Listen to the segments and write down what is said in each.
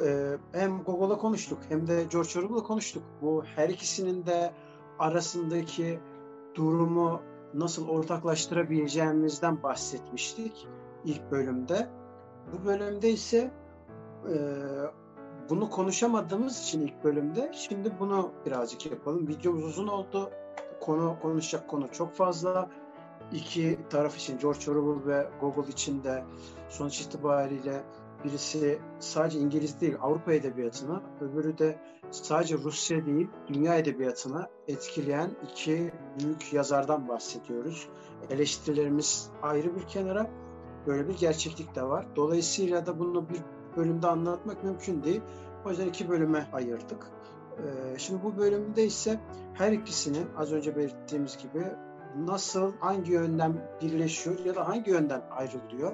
e, hem Google'la konuştuk hem de George Orwell'la konuştuk. Bu her ikisinin de arasındaki durumu nasıl ortaklaştırabileceğimizden bahsetmiştik ilk bölümde. Bu bölümde ise e, bunu konuşamadığımız için ilk bölümde şimdi bunu birazcık yapalım. Videomuz uzun oldu. Konu konuşacak konu çok fazla. İki taraf için George Orwell ve Google için de sonuç itibariyle birisi sadece İngiliz değil Avrupa edebiyatını, öbürü de sadece Rusya değil dünya edebiyatına etkileyen iki büyük yazardan bahsediyoruz. Eleştirilerimiz ayrı bir kenara böyle bir gerçeklik de var. Dolayısıyla da bunu bir bölümde anlatmak mümkün değil. O yüzden iki bölüme ayırdık. Ee, şimdi bu bölümde ise her ikisinin az önce belirttiğimiz gibi nasıl, hangi yönden birleşiyor ya da hangi yönden ayrılıyor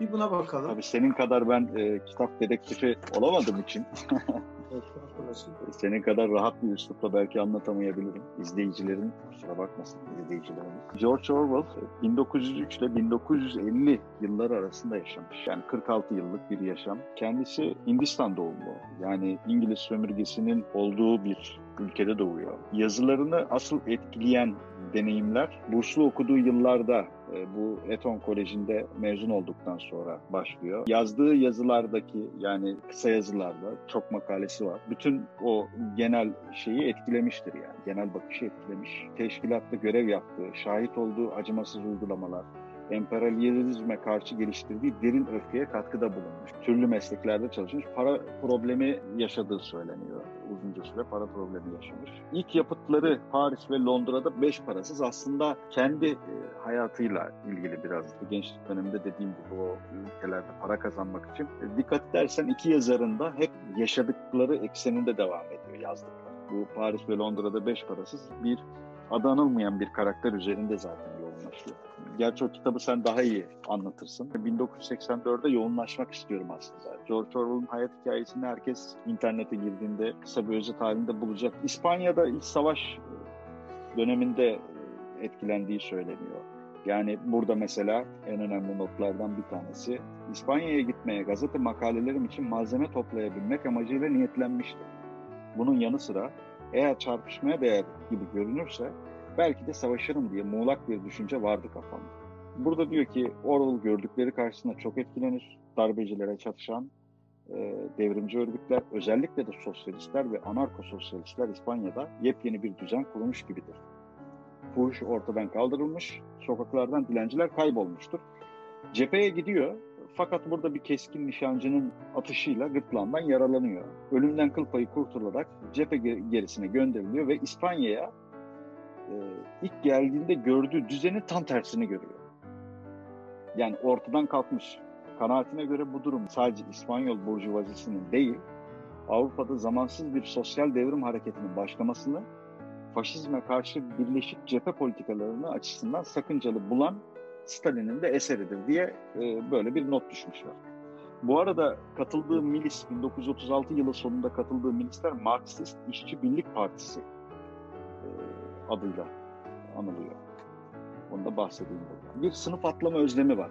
bir buna bakalım. Abi senin kadar ben e, kitap dedektifi olamadığım için senin kadar rahat bir üslupla belki anlatamayabilirim. İzleyicilerin kusura bakmasın izleyicilerimiz. George Orwell 1903 ile 1950 yılları arasında yaşamış. Yani 46 yıllık bir yaşam. Kendisi Hindistan doğumlu. Yani İngiliz sömürgesinin olduğu bir ülkede doğuyor. Yazılarını asıl etkileyen deneyimler burslu okuduğu yıllarda e, bu Eton Koleji'nde mezun olduktan sonra başlıyor. Yazdığı yazılardaki yani kısa yazılarda çok makalesi var. Bütün o genel şeyi etkilemiştir yani. Genel bakışı etkilemiş. Teşkilatta görev yaptığı, şahit olduğu acımasız uygulamalar, emperyalizme karşı geliştirdiği derin öfkeye katkıda bulunmuş. Türlü mesleklerde çalışmış. Para problemi yaşadığı söyleniyor. Uzunca süre para problemi yaşamış. İlk yapıtları Paris ve Londra'da beş parasız aslında kendi e, hayatıyla ilgili biraz. Gençlik döneminde dediğim gibi o ülkelerde para kazanmak için. E, dikkat edersen iki yazarın da hep yaşadıkları ekseninde devam ediyor yazdıkları. Bu Paris ve Londra'da beş parasız bir adı anılmayan bir karakter üzerinde zaten yoğunlaşıyor. Gerçi o kitabı sen daha iyi anlatırsın. 1984'de yoğunlaşmak istiyorum aslında. George Orwell'ın hayat hikayesini herkes internete girdiğinde kısa bir özet halinde bulacak. İspanya'da iç savaş döneminde etkilendiği söyleniyor. Yani burada mesela en önemli notlardan bir tanesi İspanya'ya gitmeye gazete makalelerim için malzeme toplayabilmek amacıyla niyetlenmişti. Bunun yanı sıra eğer çarpışmaya değer gibi görünürse belki de savaşırım diye muğlak bir düşünce vardı kafamda. Burada diyor ki Orwell gördükleri karşısında çok etkilenir. Darbecilere çatışan e, devrimci örgütler, özellikle de sosyalistler ve anarko-sosyalistler İspanya'da yepyeni bir düzen kurmuş gibidir. Fuhuş ortadan kaldırılmış, sokaklardan dilenciler kaybolmuştur. Cepheye gidiyor fakat burada bir keskin nişancının atışıyla gırtlağından yaralanıyor. Ölümden kıl payı kurtularak cephe gerisine gönderiliyor ve İspanya'ya e, ilk geldiğinde gördüğü düzenin tam tersini görüyor. Yani ortadan kalkmış. Kanaatine göre bu durum sadece İspanyol burjuvazisinin değil, Avrupa'da zamansız bir sosyal devrim hareketinin başlamasını, faşizme karşı birleşik cephe politikalarını açısından sakıncalı bulan Stalin'in de eseridir diye e, böyle bir not düşmüşler. Bu arada katıldığı milis, 1936 yılı sonunda katıldığı milisler Marksist İşçi Birlik Partisi adıyla anılıyor. Onu da bahsedeyim burada. Bir sınıf atlama özlemi var.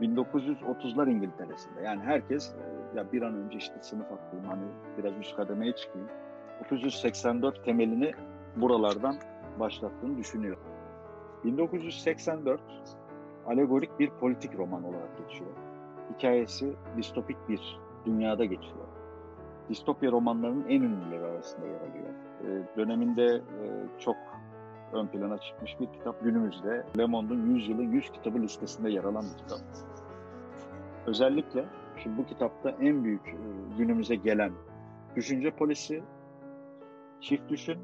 1930'lar İngiltere'sinde. Yani herkes e, ya bir an önce işte sınıf atlayayım hani biraz üst kademeye çıkayım. 1984 temelini buralardan başlattığını düşünüyor. 1984 alegorik bir politik roman olarak geçiyor. Hikayesi distopik bir dünyada geçiyor. distopya romanlarının en ünlüleri arasında yer alıyor. E, döneminde e, çok ön plana çıkmış bir kitap. Günümüzde Le Monde'un 100 yılın 100 kitabı listesinde yer alan bir kitap. Özellikle şimdi bu kitapta en büyük e, günümüze gelen düşünce polisi, çift düşün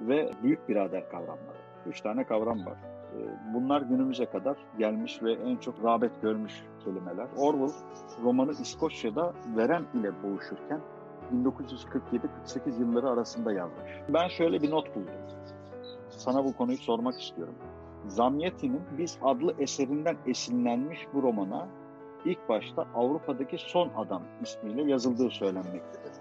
ve büyük birader kavramları. Üç tane kavram var. E, bunlar günümüze kadar gelmiş ve en çok rağbet görmüş kelimeler. Orwell romanı İskoçya'da veren ile boğuşurken 1947-48 yılları arasında yazmış. Ben şöyle bir not buldum. Sana bu konuyu sormak istiyorum. Zamyati'nin Biz adlı eserinden esinlenmiş bu romana ilk başta Avrupa'daki son adam ismiyle yazıldığı söylenmektedir.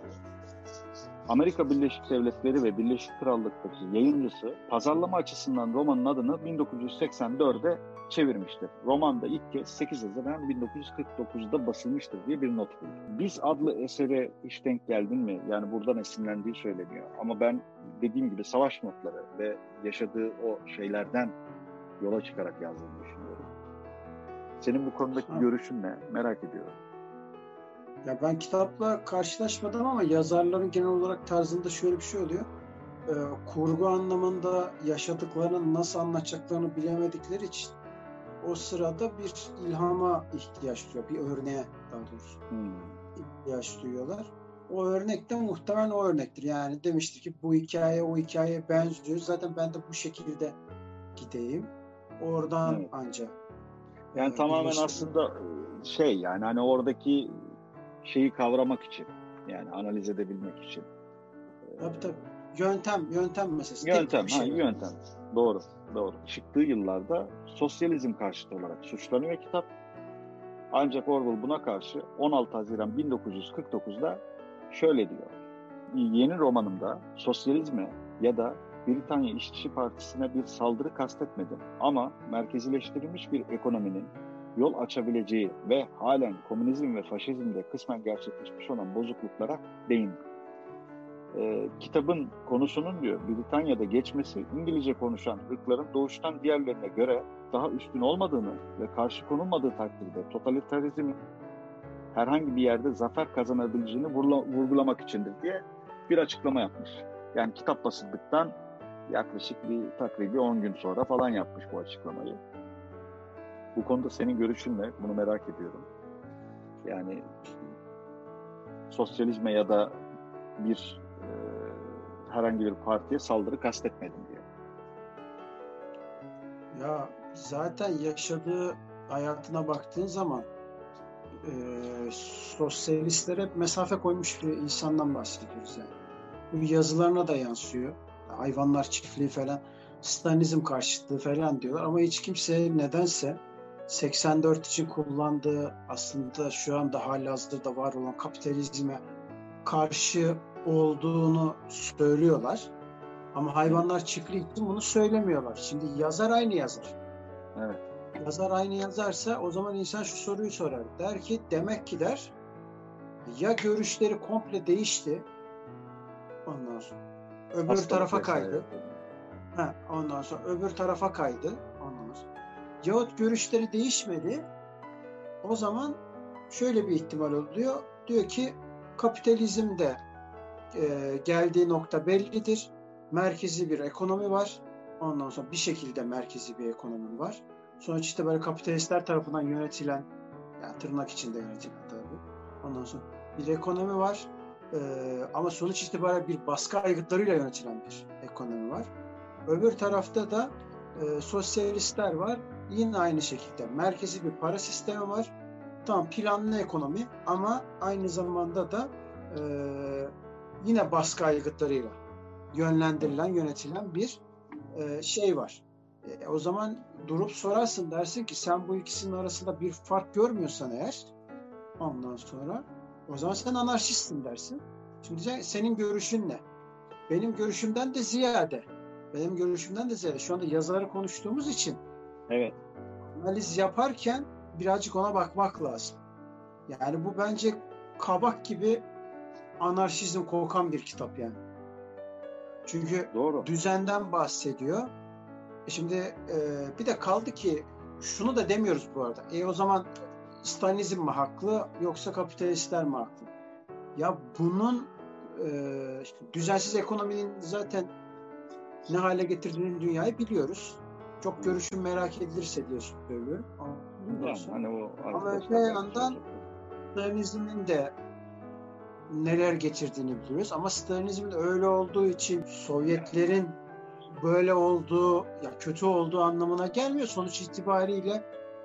Amerika Birleşik Devletleri ve Birleşik Krallık'taki yayıncısı pazarlama açısından romanın adını 1984'de çevirmiştir. Roman da ilk kez 8 Haziran 1949'da basılmıştır diye bir not buldum. Biz adlı esere hiç denk geldin mi? Yani buradan esinlendiği söyleniyor. Ama ben dediğim gibi savaş notları ve yaşadığı o şeylerden yola çıkarak yazdığını düşünüyorum. Senin bu konudaki ha. görüşün ne? Merak ediyorum. Ya ben kitapla karşılaşmadım ama yazarların genel olarak tarzında şöyle bir şey oluyor. Ee, kurgu anlamında yaşadıklarını nasıl anlatacaklarını bilemedikleri için o sırada bir ilhama ihtiyaç duyuyor. Bir örneğe daha doğrusu hmm. ihtiyaç duyuyorlar. O örnek de muhtemelen o örnektir. Yani demiştir ki bu hikaye o hikayeye benziyor. Zaten ben de bu şekilde gideyim. Oradan evet. ancak. Yani e, tamamen aslında e, şey yani hani oradaki şeyi kavramak için yani analiz edebilmek için. Tabii tabii. Yöntem, yöntem meselesi. Yöntem, şey. ha, yöntem. Doğru, doğru. Çıktığı yıllarda sosyalizm karşıtı olarak suçlanıyor kitap. Ancak Orwell buna karşı 16 Haziran 1949'da şöyle diyor. Yeni romanımda sosyalizme ya da Britanya İşçi Partisi'ne bir saldırı kastetmedim ama merkezileştirilmiş bir ekonominin yol açabileceği ve halen komünizm ve faşizmde kısmen gerçekleşmiş olan bozukluklara değindim. Ee, kitabın konusunun diyor Britanya'da geçmesi İngilizce konuşan ırkların doğuştan diğerlerine göre daha üstün olmadığını ve karşı konulmadığı takdirde totalitarizmin herhangi bir yerde zafer kazanabileceğini vurgulamak içindir diye bir açıklama yapmış. Yani kitap basıldıktan yaklaşık bir takribi 10 gün sonra falan yapmış bu açıklamayı. Bu konuda senin görüşün ne? Bunu merak ediyorum. Yani sosyalizme ya da bir e, herhangi bir partiye saldırı kastetmedim diye. Ya zaten yaşadığı hayatına baktığın zaman e, sosyalistlere mesafe koymuş bir insandan bahsediyoruz yani. Bu yazılarına da yansıyor. Hayvanlar çiftliği falan, Stalinizm karşıtlığı falan diyorlar ama hiç kimse nedense 84 için kullandığı aslında şu anda halihazırda var olan kapitalizme karşı olduğunu söylüyorlar. Ama hayvanlar çiftliği için bunu söylemiyorlar. Şimdi yazar aynı yazar. Evet. Yazar aynı yazarsa o zaman insan şu soruyu sorar. Der ki demek ki der ya görüşleri komple değişti. Ondan sonra öbür Hastalık tarafa kaydı. Ha, ondan sonra öbür tarafa kaydı yahut görüşleri değişmedi o zaman şöyle bir ihtimal oluyor. Diyor ki kapitalizmde e, geldiği nokta bellidir. Merkezi bir ekonomi var. Ondan sonra bir şekilde merkezi bir ekonomi var. Sonuç işte böyle kapitalistler tarafından yönetilen, yani tırnak içinde yönetilen tabii. Ondan sonra bir ekonomi var. Ee, ama sonuç itibariyle bir baskı aygıtlarıyla yönetilen bir ekonomi var. Öbür tarafta da e, sosyalistler var. Yine aynı şekilde merkezi bir para sistemi var. Tam planlı ekonomi ama aynı zamanda da e, yine baskı aygıtlarıyla yönlendirilen, yönetilen bir e, şey var. E, o zaman durup sorarsın dersin ki sen bu ikisinin arasında bir fark görmüyorsan eğer ondan sonra o zaman sen anarşistsin dersin. Şimdi senin görüşün ne? Benim görüşümden de ziyade benim görüşümden de ziyade şu anda yazıları konuştuğumuz için evet. analiz yaparken birazcık ona bakmak lazım. Yani bu bence kabak gibi anarşizm kokan bir kitap yani. Çünkü Doğru. düzenden bahsediyor. E şimdi e, bir de kaldı ki şunu da demiyoruz bu arada. E o zaman Stalinizm mi haklı yoksa kapitalistler mi haklı? Ya bunun e, işte düzensiz ekonominin zaten ne hale getirdiğini dünyayı biliyoruz. Çok görüşüm merak edilirse diye söylüyorum. Yani, hani o Ama öte yandan Stalinizmin de neler getirdiğini biliyoruz. Ama Stalinizmin öyle olduğu için Sovyetlerin böyle olduğu, ya kötü olduğu anlamına gelmiyor. Sonuç itibariyle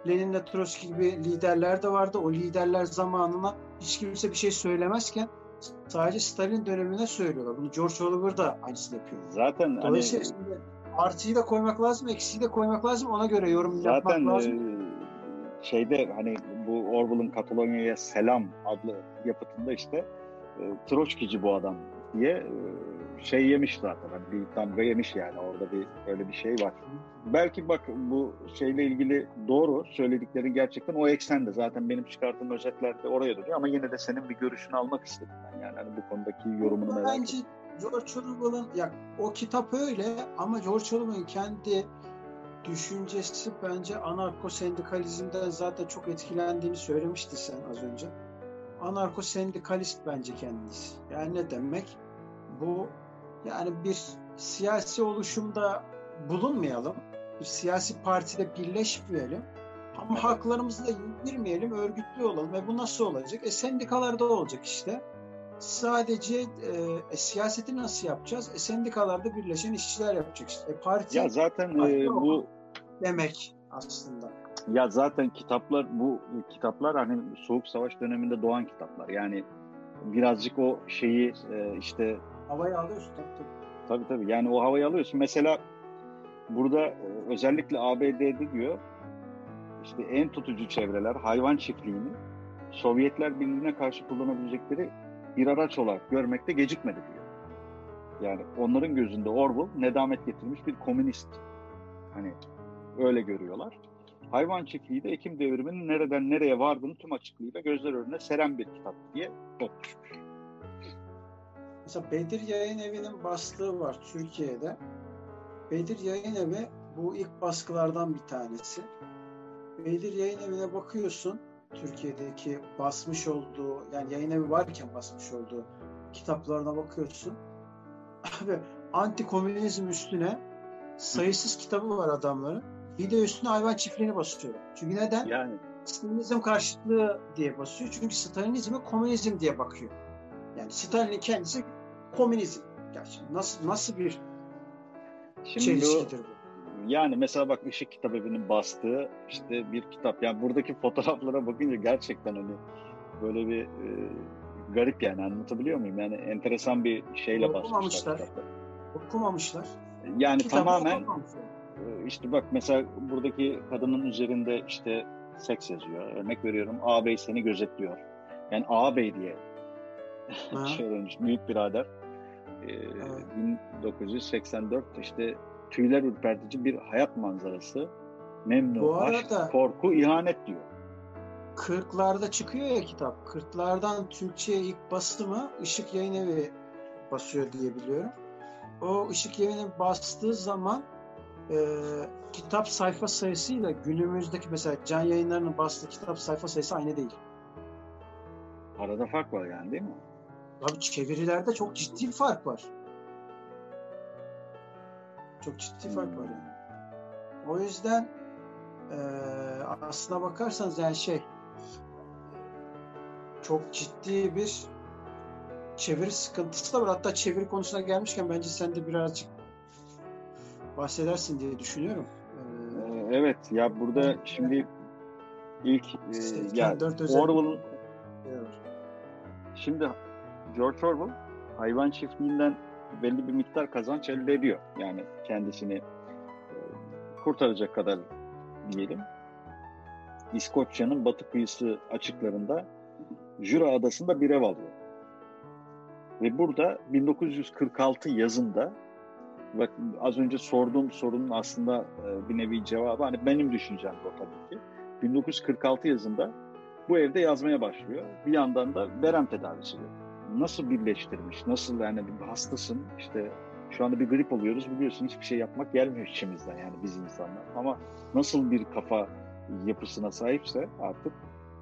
Lenin ve Trotsky gibi liderler de vardı. O liderler zamanına hiç kimse bir şey söylemezken sadece Stalin dönemine söylüyorlar. Bunu George Oliver da aynısını yapıyor. Zaten hani Dolayısıyla hani, şimdi artıyı da koymak lazım, eksiği de koymak lazım. Ona göre yorum zaten, yapmak lazım. E, şeyde hani bu Orwell'ın Katalonya'ya Selam adlı yapıtında işte e, Troçkici bu adam diye e, şey yemiş zaten. Hani bir damga yemiş yani orada bir öyle bir şey var. Belki bak bu şeyle ilgili doğru söyledikleri gerçekten o eksende zaten benim çıkarttığım özetlerde oraya dönüyor ama yine de senin bir görüşünü almak istedim ben yani hani bu konudaki yorumunu merak Bence George Orwell'ın ya o kitap öyle ama George Orwell'ın kendi düşüncesi bence anarko sendikalizmden zaten çok etkilendiğini söylemişti sen az önce. Anarko sendikalist bence kendisi. Yani ne demek? Bu yani bir siyasi oluşumda bulunmayalım. Bir siyasi partide birleşmeyelim. Ama haklarımızı da girmeyelim, örgütlü olalım. E bu nasıl olacak? E sendikalarda olacak işte. Sadece e, e, siyaseti nasıl yapacağız? E sendikalarda birleşen işçiler yapacak işte. E, parti ya zaten e, bu demek aslında. Ya zaten kitaplar bu kitaplar hani soğuk savaş döneminde doğan kitaplar. Yani birazcık o şeyi e, işte havayı alıyorsun tabii tabii. Tabii tabii. Yani o havayı alıyorsun. Mesela burada e, özellikle ABD'de diyor işte en tutucu çevreler hayvan çiftliğini Sovyetler Birliği'ne karşı kullanabilecekleri bir araç olarak görmekte gecikmedi diyor. Yani onların gözünde Orwell nedamet getirmiş bir komünist. Hani öyle görüyorlar. Hayvan çiftliği de Ekim devriminin nereden nereye vardığını tüm açıklığıyla gözler önüne seren bir kitap diye not düşmüş. Mesela Bedir Yayın Evi'nin bastığı var Türkiye'de. Bedir Yayın Evi bu ilk baskılardan bir tanesi. Bedir Yayın Evi'ne bakıyorsun. Türkiye'deki basmış olduğu yani yayın evi varken basmış olduğu kitaplarına bakıyorsun. Abi anti komünizm üstüne sayısız kitabı var adamların. Bir de üstüne hayvan çiftliğini basıyor. Çünkü neden? Yani. Stalinizm karşıtlığı diye basıyor. Çünkü Stalinizme komünizm diye bakıyor. Yani Stalin'in kendisi komünizm. Gerçi nasıl nasıl bir Şimdi çelişkidir bu? Yani mesela bak Işık Kitap Evi'nin bastığı işte bir kitap. Yani buradaki fotoğraflara bakınca gerçekten hani böyle bir e, garip yani anlatabiliyor muyum? Yani enteresan bir şeyle basmışlar. Okumamışlar. Yani Kitabı tamamen e, işte bak mesela buradaki kadının üzerinde işte seks yazıyor. Örnek veriyorum ağabey seni gözetliyor. Yani ağabey diye şey olmuş büyük birader. Ee, evet. 1984 işte tüyler ürpertici bir hayat manzarası. Memnun, Bu aşk, korku, ihanet diyor. Kırklarda çıkıyor ya kitap. Kırklardan Türkçe'ye ilk basımı Işık Yayın Evi basıyor diye biliyorum. O Işık Yayın Evi bastığı zaman e, kitap sayfa sayısıyla günümüzdeki mesela can yayınlarının bastığı kitap sayfa sayısı aynı değil. Arada fark var yani değil mi? Abi çevirilerde çok ciddi bir fark var. Çok ciddi fark var yani. O yüzden e, aslına bakarsanız yani şey çok ciddi bir çeviri sıkıntısı da var. Hatta çeviri konusuna gelmişken bence sen de birazcık bahsedersin diye düşünüyorum. Ee, evet ya burada şimdi ilk işte, e, ya Orwell'ın şimdi George Orwell hayvan çiftliğinden belli bir miktar kazanç elde ediyor. Yani kendisini e, kurtaracak kadar diyelim. İskoçya'nın batı kıyısı açıklarında Jura Adası'nda bir ev alıyor. Ve burada 1946 yazında bak az önce sorduğum sorunun aslında e, bir nevi cevabı hani benim düşüncem bu tabii ki. 1946 yazında bu evde yazmaya başlıyor. Bir yandan da verem tedavisi nasıl birleştirmiş, nasıl yani bir hastasın işte şu anda bir grip oluyoruz biliyorsun hiçbir şey yapmak gelmiyor içimizden yani biz insanlar ama nasıl bir kafa yapısına sahipse artık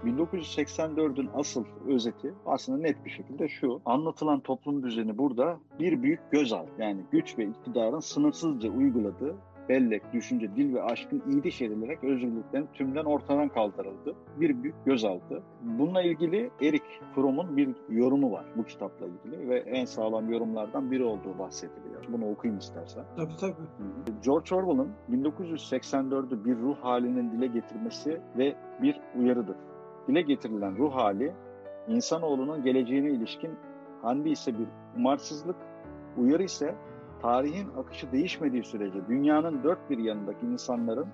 1984'ün asıl özeti aslında net bir şekilde şu. Anlatılan toplum düzeni burada bir büyük gözal yani güç ve iktidarın sınırsızca uyguladığı bellek, düşünce, dil ve aşkın iyiliş edilerek özgürlüklerin tümden ortadan kaldırıldı. Bir büyük gözaltı. Bununla ilgili Erik Fromm'un bir yorumu var bu kitapla ilgili ve en sağlam yorumlardan biri olduğu bahsediliyor. Bunu okuyayım istersen. Tabii tabii. George Orwell'ın 1984'ü bir ruh halinin dile getirmesi ve bir uyarıdır. Dile getirilen ruh hali insanoğlunun geleceğine ilişkin handi ise bir umarsızlık, uyarı ise tarihin akışı değişmediği sürece dünyanın dört bir yanındaki insanların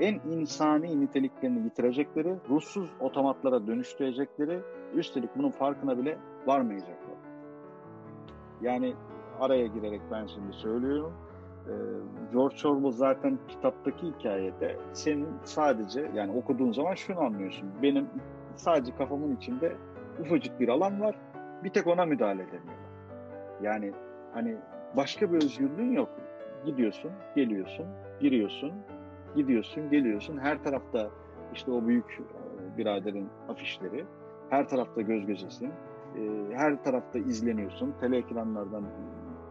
en insani niteliklerini yitirecekleri, ruhsuz otomatlara dönüştürecekleri, üstelik bunun farkına bile varmayacaklar. Yani araya girerek ben şimdi söylüyorum. Ee, George Orwell zaten kitaptaki hikayede senin sadece yani okuduğun zaman şunu anlıyorsun. Benim sadece kafamın içinde ufacık bir alan var. Bir tek ona müdahale edemiyorlar. Yani hani başka bir özgürlüğün yok. Gidiyorsun, geliyorsun, giriyorsun, gidiyorsun, geliyorsun. Her tarafta işte o büyük e, biraderin afişleri, her tarafta göz gözesin, e, her tarafta izleniyorsun, tele ekranlardan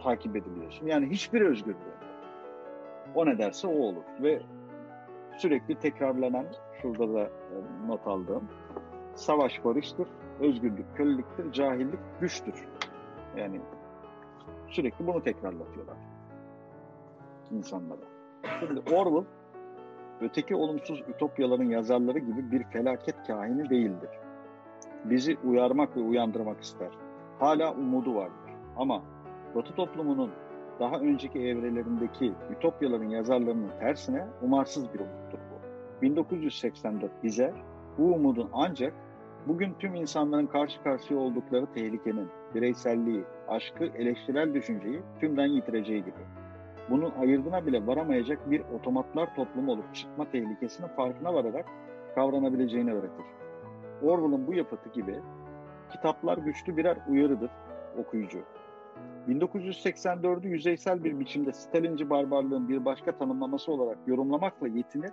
takip ediliyorsun. Yani hiçbir özgürlüğü o ne derse o olur ve sürekli tekrarlanan şurada da e, not aldığım savaş barıştır, özgürlük köleliktir, cahillik güçtür. Yani Sürekli bunu tekrarlatıyorlar insanlara. Şimdi Orwell öteki olumsuz ütopyaların yazarları gibi bir felaket kahini değildir. Bizi uyarmak ve uyandırmak ister. Hala umudu vardır. Ama Batı toplumunun daha önceki evrelerindeki ütopyaların yazarlarının tersine umarsız bir umuttur bu. 1984 bize bu umudun ancak bugün tüm insanların karşı karşıya oldukları tehlikenin, bireyselliği, aşkı, eleştirel düşünceyi tümden yitireceği gibi. Bunun ayırdına bile varamayacak bir otomatlar toplumu olup çıkma tehlikesinin farkına vararak kavranabileceğini öğretir. Orwell'ın bu yapıtı gibi kitaplar güçlü birer uyarıdır okuyucu. 1984'ü yüzeysel bir biçimde Stalinci barbarlığın bir başka tanımlaması olarak yorumlamakla yetinir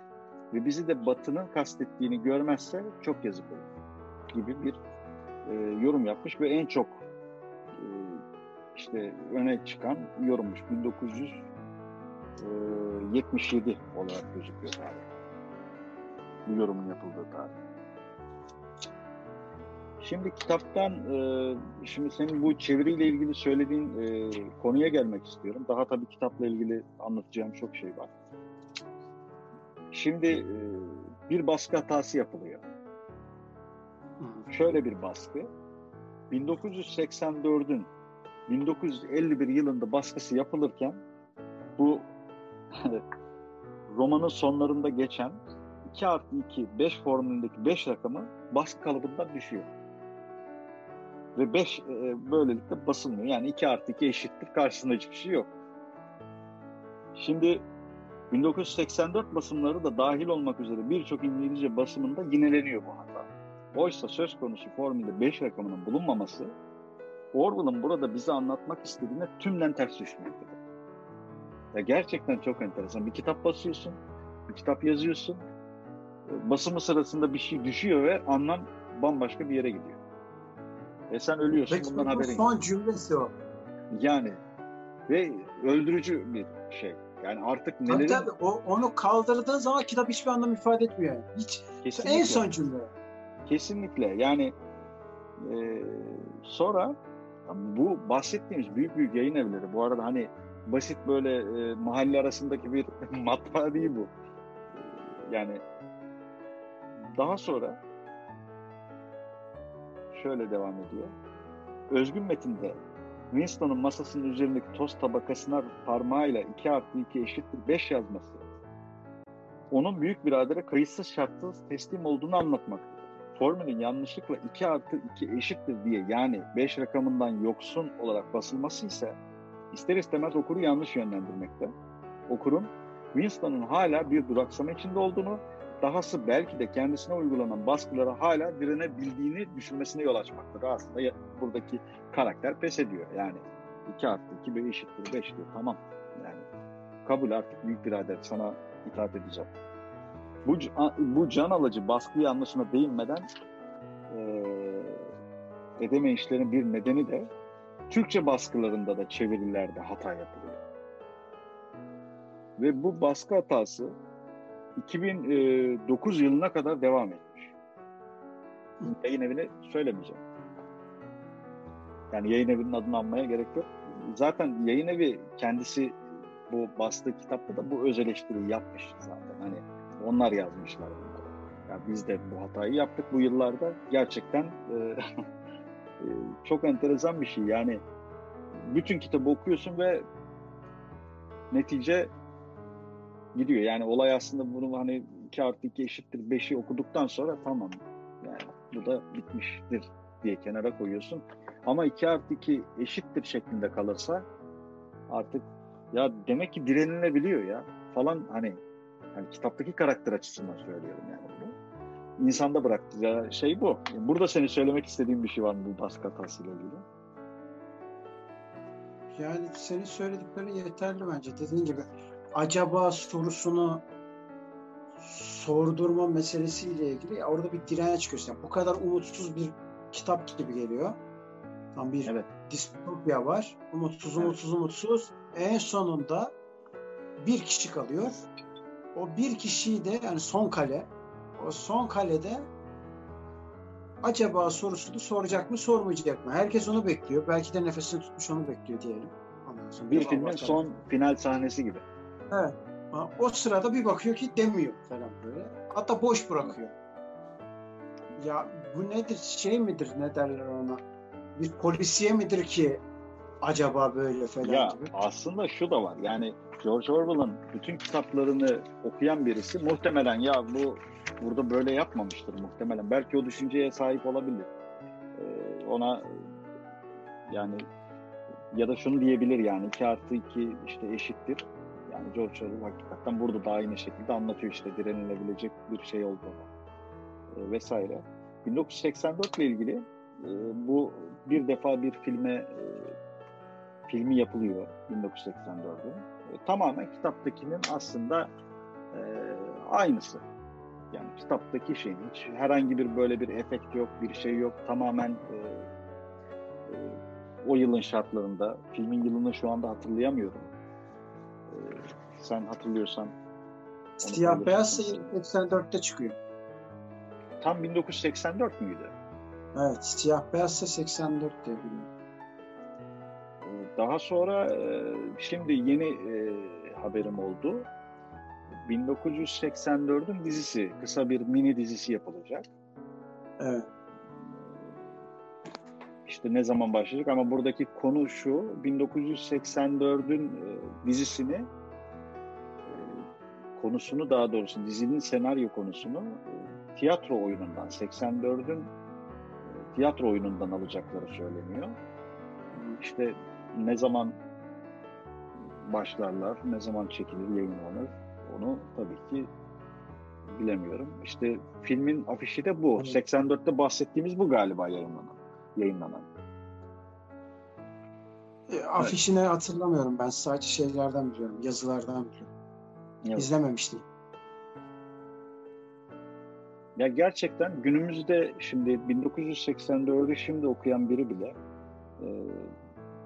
ve bizi de Batı'nın kastettiğini görmezse çok yazık olur gibi bir e, yorum yapmış ve en çok e, işte öne çıkan yorummuş 1977 e, olarak gözüküyor tarih. Bu yorumun yapıldığı tarih. Şimdi kitaptan, e, şimdi senin bu çeviriyle ilgili söylediğin e, konuya gelmek istiyorum. Daha tabii kitapla ilgili anlatacağım çok şey var. Şimdi e, bir baskı hatası yapılıyor şöyle bir baskı. 1984'ün 1951 yılında baskısı yapılırken bu romanın sonlarında geçen 2 artı 2 5 formülündeki 5 rakamı baskı kalıbından düşüyor. Ve 5 e, böylelikle basılmıyor. Yani 2 artı 2 eşittir. Karşısında hiçbir şey yok. Şimdi 1984 basımları da dahil olmak üzere birçok İngilizce basımında yineleniyor bu hata. Oysa söz konusu formülde 5 rakamının bulunmaması Orwell'ın burada bize anlatmak istediğine tümden ters düşmektedir. Ya gerçekten çok enteresan. Bir kitap basıyorsun, bir kitap yazıyorsun. Basımı sırasında bir şey düşüyor ve anlam bambaşka bir yere gidiyor. E sen ölüyorsun Peki, bundan haberin son cümlesi o. Yani ve öldürücü bir şey. Yani artık nelerin... Tabii tabii. O, onu kaldırdığın zaman kitap hiçbir anlam ifade etmiyor. Hiç. Kesinlikle. En son cümle. Kesinlikle yani e, sonra bu bahsettiğimiz büyük büyük yayın evleri bu arada hani basit böyle e, mahalle arasındaki bir matbaa değil bu. Yani daha sonra şöyle devam ediyor. Özgün metinde Winston'un masasının üzerindeki toz tabakasına parmağıyla 2 artı 2 eşittir 5 yazması onun büyük biradere kayıtsız şartsız teslim olduğunu anlatmaktadır formülün yanlışlıkla 2 artı 2 eşittir diye yani 5 rakamından yoksun olarak basılması ise ister istemez okuru yanlış yönlendirmekte. Okurun Winston'ın hala bir duraksama içinde olduğunu, dahası belki de kendisine uygulanan baskılara hala direnebildiğini düşünmesine yol açmaktadır. Aslında buradaki karakter pes ediyor. Yani 2 artı 2 5 eşittir 5 diyor. Tamam. Yani kabul artık büyük birader sana itaat edeceğim bu, bu can alıcı baskı yanlışına değinmeden edemeyişlerin bir nedeni de Türkçe baskılarında da çevirilerde hata yapılıyor. Ve bu baskı hatası 2009 yılına kadar devam etmiş. Yayın evini söylemeyeceğim. Yani yayın evinin adını anmaya gerek yok. Zaten yayın evi kendisi bu bastığı kitapta da bu öz eleştiriyi yapmış zaten. Hani onlar yazmışlar bunları. Yani biz de bu hatayı yaptık bu yıllarda. Gerçekten e, e, çok enteresan bir şey. Yani bütün kitabı okuyorsun ve netice gidiyor. Yani olay aslında bunu hani 2 artı 2 eşittir 5'i okuduktan sonra tamam yani bu da bitmiştir diye kenara koyuyorsun. Ama 2 artı 2 eşittir şeklinde kalırsa artık ya demek ki direnilebiliyor ya falan hani hani kitaptaki karakter açısından söylüyorum yani bunu. İnsanda bıraktı ya şey bu. Burada senin söylemek istediğin bir şey var mı bu baskı hatasıyla ilgili? Yani senin söylediklerin yeterli bence. Dediğin gibi acaba sorusunu sordurma meselesiyle ilgili orada bir direnç gösteriyor. Bu kadar umutsuz bir kitap gibi geliyor. Tam bir evet. distopya var. Umutsuz, umutsuz, evet. umutsuz. En sonunda bir kişi kalıyor. O bir kişiyi de yani son kale o son kalede acaba sorusunu soracak mı sormayacak mı? Herkes onu bekliyor. Belki de nefesini tutmuş onu bekliyor diyelim. bir filmin son final sahnesi gibi. Evet. O sırada bir bakıyor ki demiyor falan böyle. Hatta boş bırakıyor. Ya bu nedir? Şey midir? Ne derler ona? Bir polisiye midir ki acaba böyle falan ya, gibi? Aslında şu da var. Yani George Orwell'ın bütün kitaplarını okuyan birisi muhtemelen ya bu burada böyle yapmamıştır muhtemelen. Belki o düşünceye sahip olabilir. Ee, ona yani ya da şunu diyebilir yani 2 artı 2 işte eşittir. Yani George Orwell hakikaten burada da aynı şekilde anlatıyor işte direnilebilecek bir şey olduğunu e, vesaire. 1984 ile ilgili e, bu bir defa bir filme e, filmi yapılıyor 1984'ün. E, tamamen kitaptakinin aslında e, aynısı. Yani kitaptaki şeyin hiç herhangi bir böyle bir efekt yok, bir şey yok. Tamamen e, e, o yılın şartlarında, filmin yılını şu anda hatırlayamıyorum. E, sen hatırlıyorsan. Siyah beyaz 84'te çıkıyor. Tam 1984 müydü? Evet, siyah beyazsa 84 diye biliyorum. Daha sonra şimdi yeni haberim oldu. 1984'ün dizisi, kısa bir mini dizisi yapılacak. Evet. İşte ne zaman başlayacak ama buradaki konu şu, 1984'ün e, dizisini konusunu daha doğrusu dizinin senaryo konusunu tiyatro oyunundan, 84'ün tiyatro oyunundan alacakları söyleniyor. İşte ne zaman başlarlar, ne zaman çekilir, yayınlanır onu tabii ki bilemiyorum. İşte filmin afişi de bu. Evet. 84'te bahsettiğimiz bu galiba yayınlanan. yayınlanan. E, afişini evet. hatırlamıyorum ben. Sadece şeylerden biliyorum. Yazılardan biliyorum. Evet. İzlememiştim. Ya gerçekten günümüzde şimdi 1984'ü şimdi okuyan biri bile e,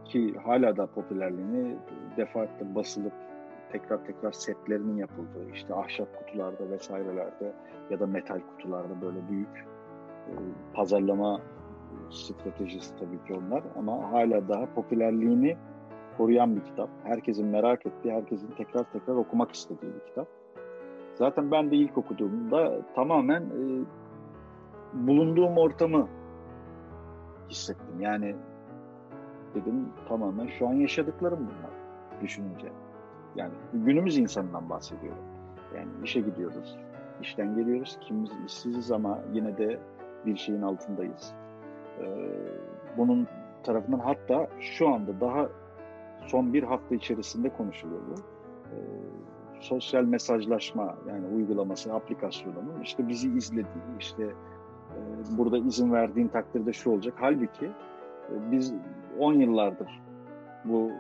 ki hala da popülerliğini defaatle basılıp tekrar tekrar setlerinin yapıldığı işte ahşap kutularda vesairelerde ya da metal kutularda böyle büyük e, pazarlama stratejisi tabii ki onlar ama hala daha popülerliğini koruyan bir kitap. Herkesin merak ettiği, herkesin tekrar tekrar okumak istediği bir kitap. Zaten ben de ilk okuduğumda tamamen e, bulunduğum ortamı hissettim. Yani dedim tamamen şu an yaşadıklarım bunlar düşününce. Yani günümüz insanından bahsediyorum. Yani işe gidiyoruz, işten geliyoruz, kimimiz işsiziz ama yine de bir şeyin altındayız. Ee, bunun tarafından hatta şu anda daha son bir hafta içerisinde konuşuluyor bu. Ee, sosyal mesajlaşma yani uygulaması, aplikasyonunun işte bizi izlediği, işte e, burada izin verdiğin takdirde şu olacak. Halbuki e, biz 10 yıllardır bu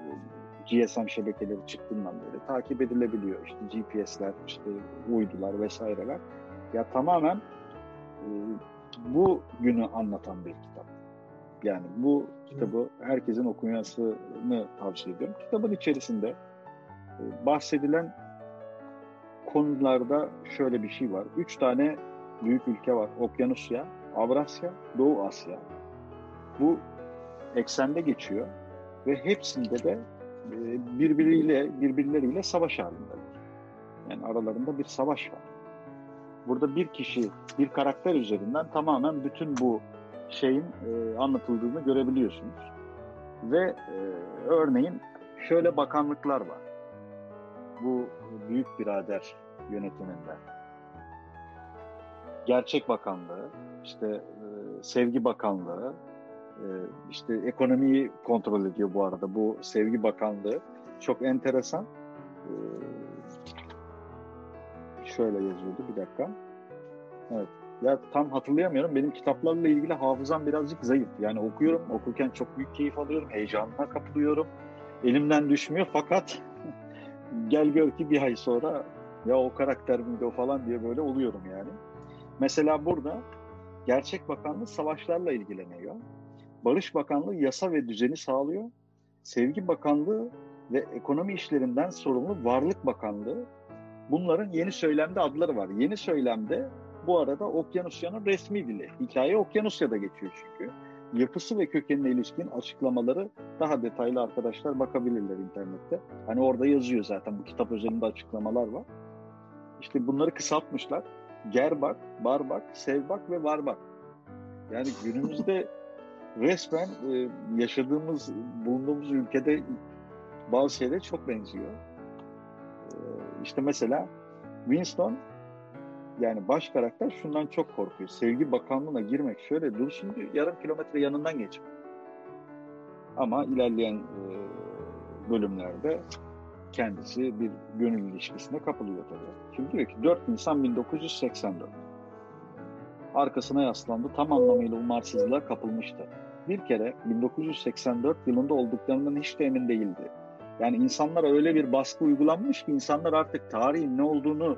GSM şebekeleri çıktığından beri takip edilebiliyor. İşte GPS'ler, işte uydular vesaireler. Ya tamamen e, bu günü anlatan bir kitap. Yani bu kitabı herkesin okumasını tavsiye ediyorum. Kitabın içerisinde e, bahsedilen konularda şöyle bir şey var. Üç tane büyük ülke var. Okyanusya, Avrasya, Doğu Asya. Bu eksende geçiyor ve hepsinde de e, birbiriyle birbirleriyle savaş halindeler. Yani aralarında bir savaş var. Burada bir kişi, bir karakter üzerinden tamamen bütün bu şeyin e, anlatıldığını görebiliyorsunuz. Ve e, örneğin şöyle bakanlıklar var. Bu büyük birader yönetiminde. Gerçek Bakanlığı, işte e, Sevgi Bakanlığı, işte ekonomiyi kontrol ediyor bu arada bu Sevgi Bakanlığı. Çok enteresan. E, şöyle yazıyordu bir dakika. Evet. Ya tam hatırlayamıyorum. Benim kitaplarla ilgili hafızam birazcık zayıf. Yani okuyorum, okurken çok büyük keyif alıyorum, heyecanına kapılıyorum. Elimden düşmüyor fakat gel gör ki bir ay sonra ya o karakter miydi o falan diye böyle oluyorum yani. Mesela burada Gerçek Bakanlığı savaşlarla ilgileniyor. Barış Bakanlığı yasa ve düzeni sağlıyor. Sevgi Bakanlığı ve ekonomi işlerinden sorumlu Varlık Bakanlığı. Bunların yeni söylemde adları var. Yeni söylemde bu arada Okyanusya'nın resmi dili. Hikaye Okyanusya'da geçiyor çünkü. Yapısı ve kökenine ilişkin açıklamaları daha detaylı arkadaşlar bakabilirler internette. Hani orada yazıyor zaten bu kitap özelinde açıklamalar var. İşte bunları kısaltmışlar. Gerbak, Barbak, Sevbak ve Varbak. Yani günümüzde resmen e, yaşadığımız, bulunduğumuz ülkede bazı şeyler çok benziyor. E, işte mesela Winston yani baş karakter şundan çok korkuyor. Sevgi bakanlığına girmek şöyle dursun diyor, yarım kilometre yanından geçme. Ama ilerleyen e, bölümlerde kendisi bir gönül ilişkisine kapılıyor tabii. Şimdi diyor ki 4 Nisan 1984. Arkasına yaslandı, tam anlamıyla umarsızlığa kapılmıştı. Bir kere 1984 yılında olduklarından hiç de emin değildi. Yani insanlara öyle bir baskı uygulanmış ki insanlar artık tarihin ne olduğunu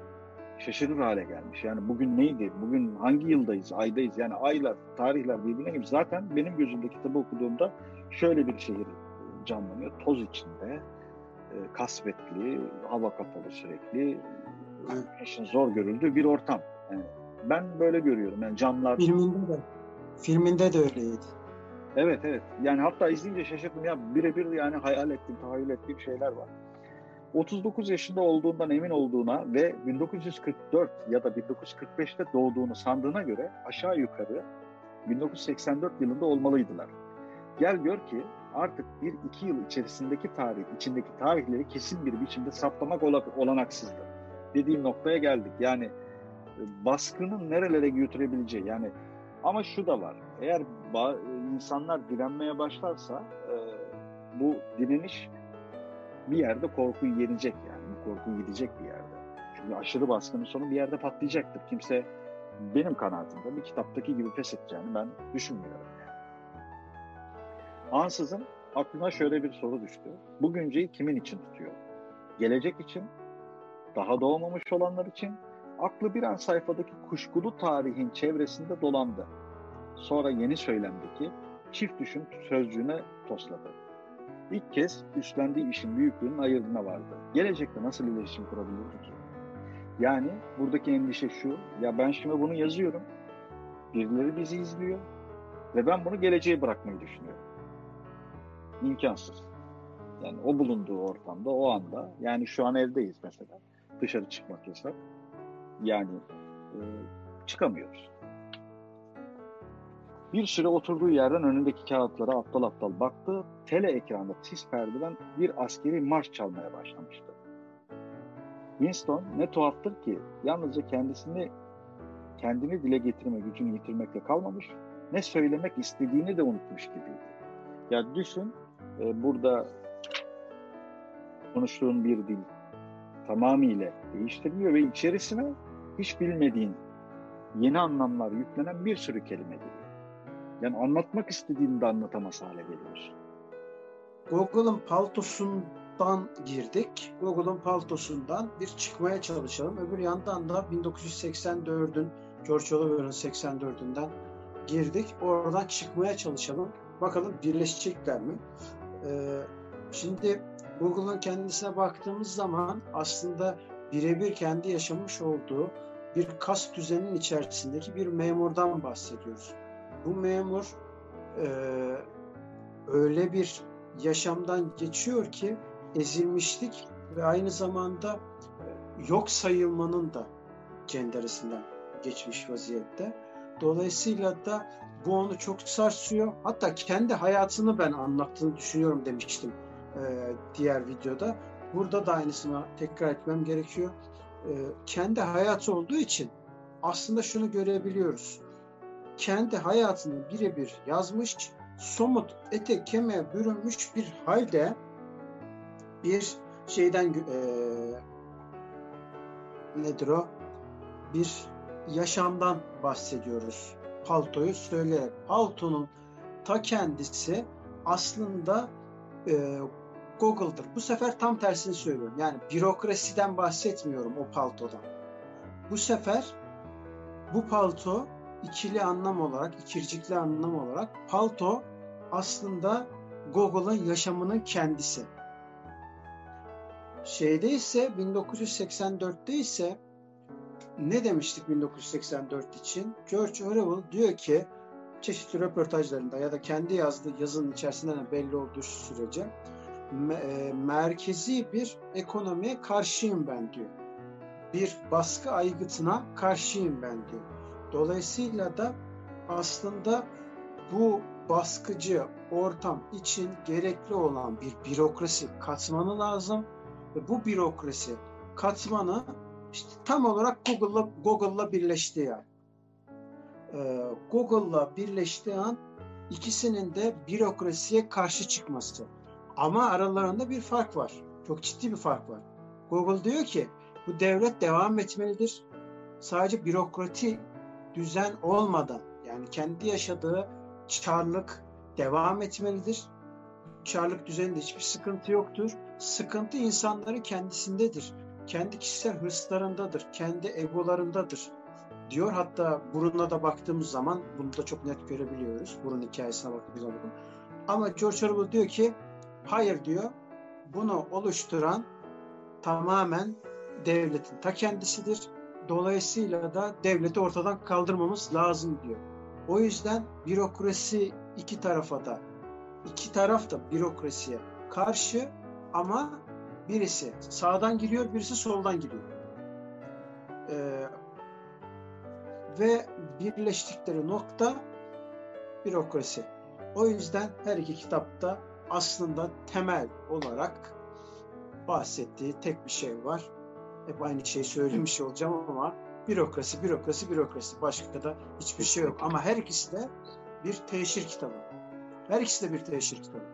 şaşırır hale gelmiş. Yani bugün neydi, bugün hangi yıldayız, aydayız? Yani aylar, tarihler birbirine gibi. Zaten benim gözümde kitabı okuduğumda şöyle bir şehir canlanıyor. Toz içinde, e, kasvetli, hava kapalı sürekli, işin zor görüldüğü bir ortam. Yani ben böyle görüyorum. Yani camlar... Filminde de. Filminde de öyleydi. Evet evet. Yani hatta izleyince şaşırdım ya birebir yani hayal ettiğim, tahayyül ettiğim şeyler var. 39 yaşında olduğundan emin olduğuna ve 1944 ya da 1945'te doğduğunu sandığına göre aşağı yukarı 1984 yılında olmalıydılar. Gel gör ki artık bir iki yıl içerisindeki tarih, içindeki tarihleri kesin bir biçimde saptamak olanaksızdı. Dediğim noktaya geldik. Yani e, baskının nerelere götürebileceği yani ama şu da var. Eğer insanlar direnmeye başlarsa e, bu direniş bir yerde korkuyu yenecek yani. Korku gidecek bir yerde. Çünkü aşırı baskının sonu bir yerde patlayacaktır. Kimse benim kanaatimde bir kitaptaki gibi pes edeceğini ben düşünmüyorum. Yani. Ansızın aklıma şöyle bir soru düştü. Bu günceyi kimin için tutuyor? Gelecek için, daha doğmamış olanlar için, aklı bir an sayfadaki kuşkulu tarihin çevresinde dolandı. Sonra yeni söylemdeki çift düşün sözcüğüne tosladı. İlk kez üstlendiği işin büyüklüğünün ayırdına vardı. Gelecekte nasıl iletişim kurabilirdi ki? Yani buradaki endişe şu, ya ben şimdi bunu yazıyorum, birileri bizi izliyor ve ben bunu geleceğe bırakmayı düşünüyorum. İmkansız. Yani o bulunduğu ortamda, o anda, yani şu an evdeyiz mesela, dışarı çıkmak yasak. Yani e, çıkamıyoruz. Bir süre oturduğu yerden önündeki kağıtlara aptal aptal baktı. Tele ekranda sis perdeden bir askeri marş çalmaya başlamıştı. Winston ne tuhaftır ki yalnızca kendisini kendini dile getirme gücünü yitirmekle kalmamış, ne söylemek istediğini de unutmuş gibiydi. Ya düşün, e, burada konuştuğun bir dil tamamıyla değiştiriliyor ve içerisine hiç bilmediğin yeni anlamlar yüklenen bir sürü kelime giriyor. Yani anlatmak istediğini de anlatamaz hale geliyorsun. Google'ın paltosundan girdik. Google'ın paltosundan bir çıkmaya çalışalım. Öbür yandan da 1984'ün George Orwell'ın 84'ünden girdik. Oradan çıkmaya çalışalım. Bakalım birleşecekler mi? Ee, şimdi Google'ın kendisine baktığımız zaman aslında birebir kendi yaşamış olduğu bir kas düzeninin içerisindeki bir memurdan bahsediyoruz. Bu memur e, öyle bir yaşamdan geçiyor ki ezilmişlik ve aynı zamanda e, yok sayılmanın da cenderesinden geçmiş vaziyette. Dolayısıyla da bu onu çok sarsıyor. Hatta kendi hayatını ben anlattığını düşünüyorum demiştim e, diğer videoda. Burada da aynısını tekrar etmem gerekiyor. E, kendi hayatı olduğu için aslında şunu görebiliyoruz. Kendi hayatını birebir yazmış, somut ete kemiğe bürünmüş bir halde bir şeyden e, nedir o? Bir yaşamdan bahsediyoruz. Paltoyu söyleyerek. Paltonun ta kendisi aslında e, Google'dır. Bu sefer tam tersini söylüyorum. Yani bürokrasiden bahsetmiyorum o paltodan. Bu sefer bu palto ikili anlam olarak, ikircikli anlam olarak palto aslında Google'ın yaşamının kendisi. Şeyde ise 1984'te ise ne demiştik 1984 için? George Orwell diyor ki çeşitli röportajlarında ya da kendi yazdığı yazının içerisinde belli olduğu sürece e, merkezi bir ekonomiye karşıyım ben diyor. Bir baskı aygıtına karşıyım ben diyor. Dolayısıyla da aslında bu baskıcı ortam için gerekli olan bir bürokrasi katmanı lazım ve bu bürokrasi katmanı işte tam olarak Google'la Google'la birleşti yani. Ee, Google'la birleştiği an ikisinin de bürokrasiye karşı çıkması. Ama aralarında bir fark var. Çok ciddi bir fark var. Google diyor ki bu devlet devam etmelidir. Sadece bürokrati düzen olmadan yani kendi yaşadığı çarlık devam etmelidir. Çarlık düzeninde hiçbir sıkıntı yoktur. Sıkıntı insanların kendisindedir. Kendi kişisel hırslarındadır, kendi egolarındadır diyor. Hatta burunla da baktığımız zaman bunu da çok net görebiliyoruz. Burun hikayesine baktığımız zaman. Ama George Orwell diyor ki hayır diyor. Bunu oluşturan tamamen devletin ta kendisidir. Dolayısıyla da devleti ortadan kaldırmamız lazım diyor. O yüzden bürokrasi iki tarafa da iki taraf da bürokrasiye karşı ama birisi sağdan giriyor, birisi soldan giriyor. Ee, ve birleştikleri nokta bürokrasi. O yüzden her iki kitapta aslında temel olarak bahsettiği tek bir şey var. Hep aynı şeyi söylemiş olacağım ama bürokrasi, bürokrasi, bürokrasi. Başka da hiçbir şey yok. Ama her ikisi de bir teşhir kitabı. Her ikisi de bir teşhir kitabı.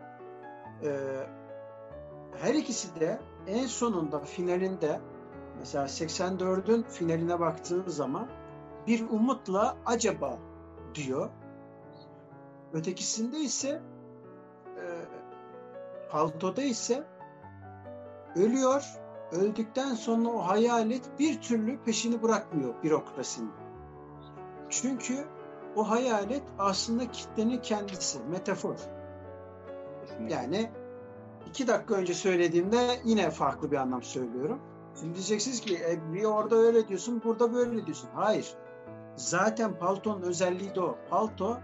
Ee, her ikisi de en sonunda finalinde mesela 84'ün finaline baktığın zaman bir umutla acaba diyor. Ötekisinde ise e, paltoda ise ölüyor. Öldükten sonra o hayalet bir türlü peşini bırakmıyor bürokrasinin. Çünkü o hayalet aslında kitlenin kendisi, metafor. Yani iki dakika önce söylediğimde yine farklı bir anlam söylüyorum. Şimdi diyeceksiniz ki e, bir orada öyle diyorsun, burada böyle diyorsun. Hayır. Zaten paltonun özelliği de o. Palto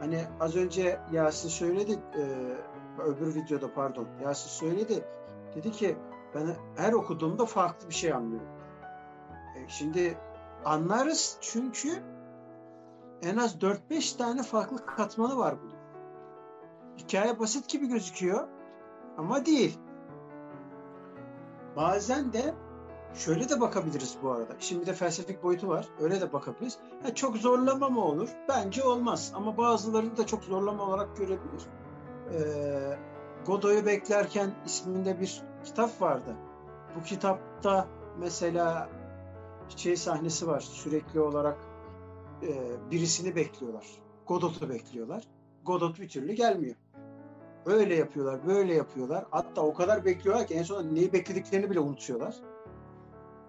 hani az önce Yasin söyledi e, öbür videoda pardon Yasin söyledi. Dedi ki ben her okuduğumda farklı bir şey anlıyorum. E, şimdi anlarız çünkü en az 4-5 tane farklı katmanı var bunun. Hikaye basit gibi gözüküyor ama değil. Bazen de şöyle de bakabiliriz bu arada. Şimdi de felsefik boyutu var. Öyle de bakabiliriz. Ha, çok zorlama mı olur? Bence olmaz. Ama bazıları da çok zorlama olarak görebilir. Ee, Godoy'u beklerken isminde bir kitap vardı. Bu kitapta mesela şey sahnesi var. Sürekli olarak e, birisini bekliyorlar. Godot'u bekliyorlar. Godot bir türlü gelmiyor. Öyle yapıyorlar, böyle yapıyorlar. Hatta o kadar bekliyorlar ki en sonunda neyi beklediklerini bile unutuyorlar.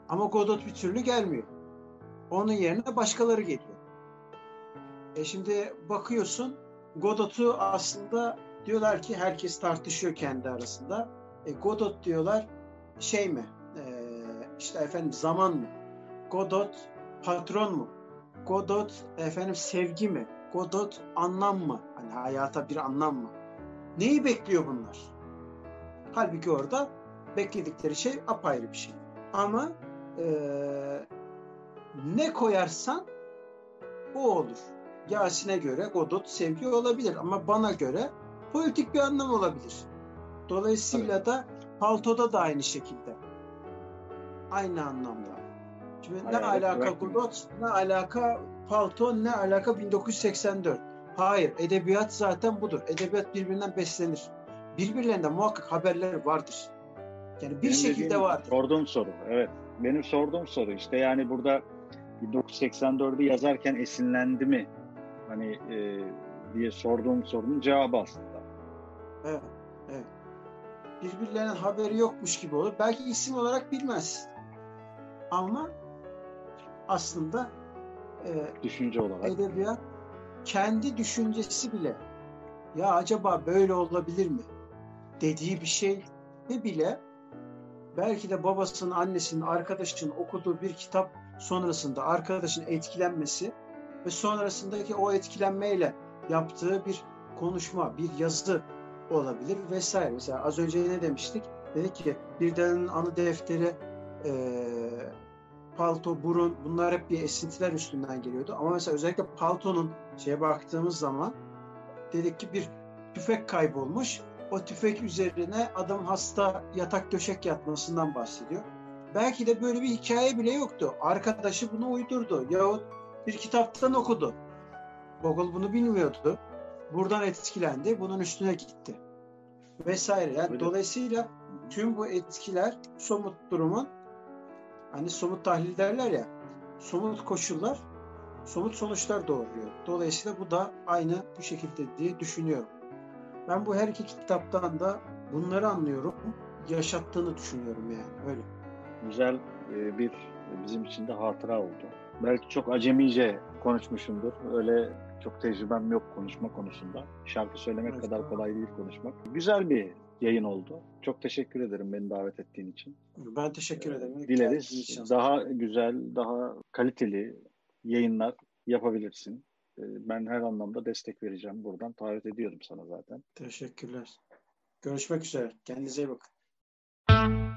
Ama Godot bir türlü gelmiyor. Onun yerine başkaları geliyor. E şimdi bakıyorsun Godot'u aslında diyorlar ki herkes tartışıyor kendi arasında. E, Godot diyorlar şey mi? E, işte efendim zaman mı? Godot patron mu? Godot efendim sevgi mi? Godot anlam mı? Hani hayata bir anlam mı? Neyi bekliyor bunlar? Halbuki orada bekledikleri şey apayrı bir şey. Ama e, ne koyarsan o olur. Yasin'e göre Godot sevgi olabilir ama bana göre politik bir anlam olabilir. Dolayısıyla evet. da paltoda da aynı şekilde. Aynı anlamda. Şimdi ne alaka Godot, ne alaka palto, ne alaka 1984. Hayır, edebiyat zaten budur. Edebiyat birbirinden beslenir. Birbirlerinden muhakkak haberler vardır. Yani bir Benim şekilde vardır. Sorduğum soru, evet. Benim sorduğum soru işte yani burada 1984'ü yazarken esinlendi mi? Hani e, diye sorduğum sorunun cevabı aslında. Evet, evet. Birbirlerinin haberi yokmuş gibi olur. Belki isim olarak bilmez. Ama aslında e, düşünce olarak edebiyat kendi düşüncesi bile ya acaba böyle olabilir mi dediği bir şey ve bile belki de babasının, annesinin, arkadaşının okuduğu bir kitap sonrasında arkadaşın etkilenmesi ve sonrasındaki o etkilenmeyle yaptığı bir konuşma, bir yazı olabilir vesaire. Mesela az önce ne demiştik? Dedik ki bir dedenin anı defteri e, palto, burun bunlar hep bir esintiler üstünden geliyordu. Ama mesela özellikle paltonun şeye baktığımız zaman dedik ki bir tüfek kaybolmuş. O tüfek üzerine adam hasta yatak döşek yatmasından bahsediyor. Belki de böyle bir hikaye bile yoktu. Arkadaşı bunu uydurdu. Yahut bir kitaptan okudu. Gogol bunu bilmiyordu. Buradan etkilendi. Bunun üstüne gitti. Vesaire. Yani Öyle. dolayısıyla tüm bu etkiler somut durumun hani somut tahlil derler ya somut koşullar somut sonuçlar doğuruyor. Dolayısıyla bu da aynı bu şekilde diye düşünüyorum. Ben bu her iki kitaptan da bunları anlıyorum. Yaşattığını düşünüyorum yani öyle. Güzel e, bir bizim için de hatıra oldu. Belki çok acemice konuşmuşumdur. Öyle çok tecrübem yok konuşma konusunda. Şarkı söylemek evet, kadar kolay değil konuşmak. Güzel bir yayın oldu. Çok teşekkür ederim beni davet ettiğin için. Ben teşekkür ederim. Dileriz daha güzel, daha kaliteli yayınlar yapabilirsin. Ee, ben her anlamda destek vereceğim buradan. Taahhüt ediyorum sana zaten. Teşekkürler. Görüşmek üzere. Kendinize iyi bakın.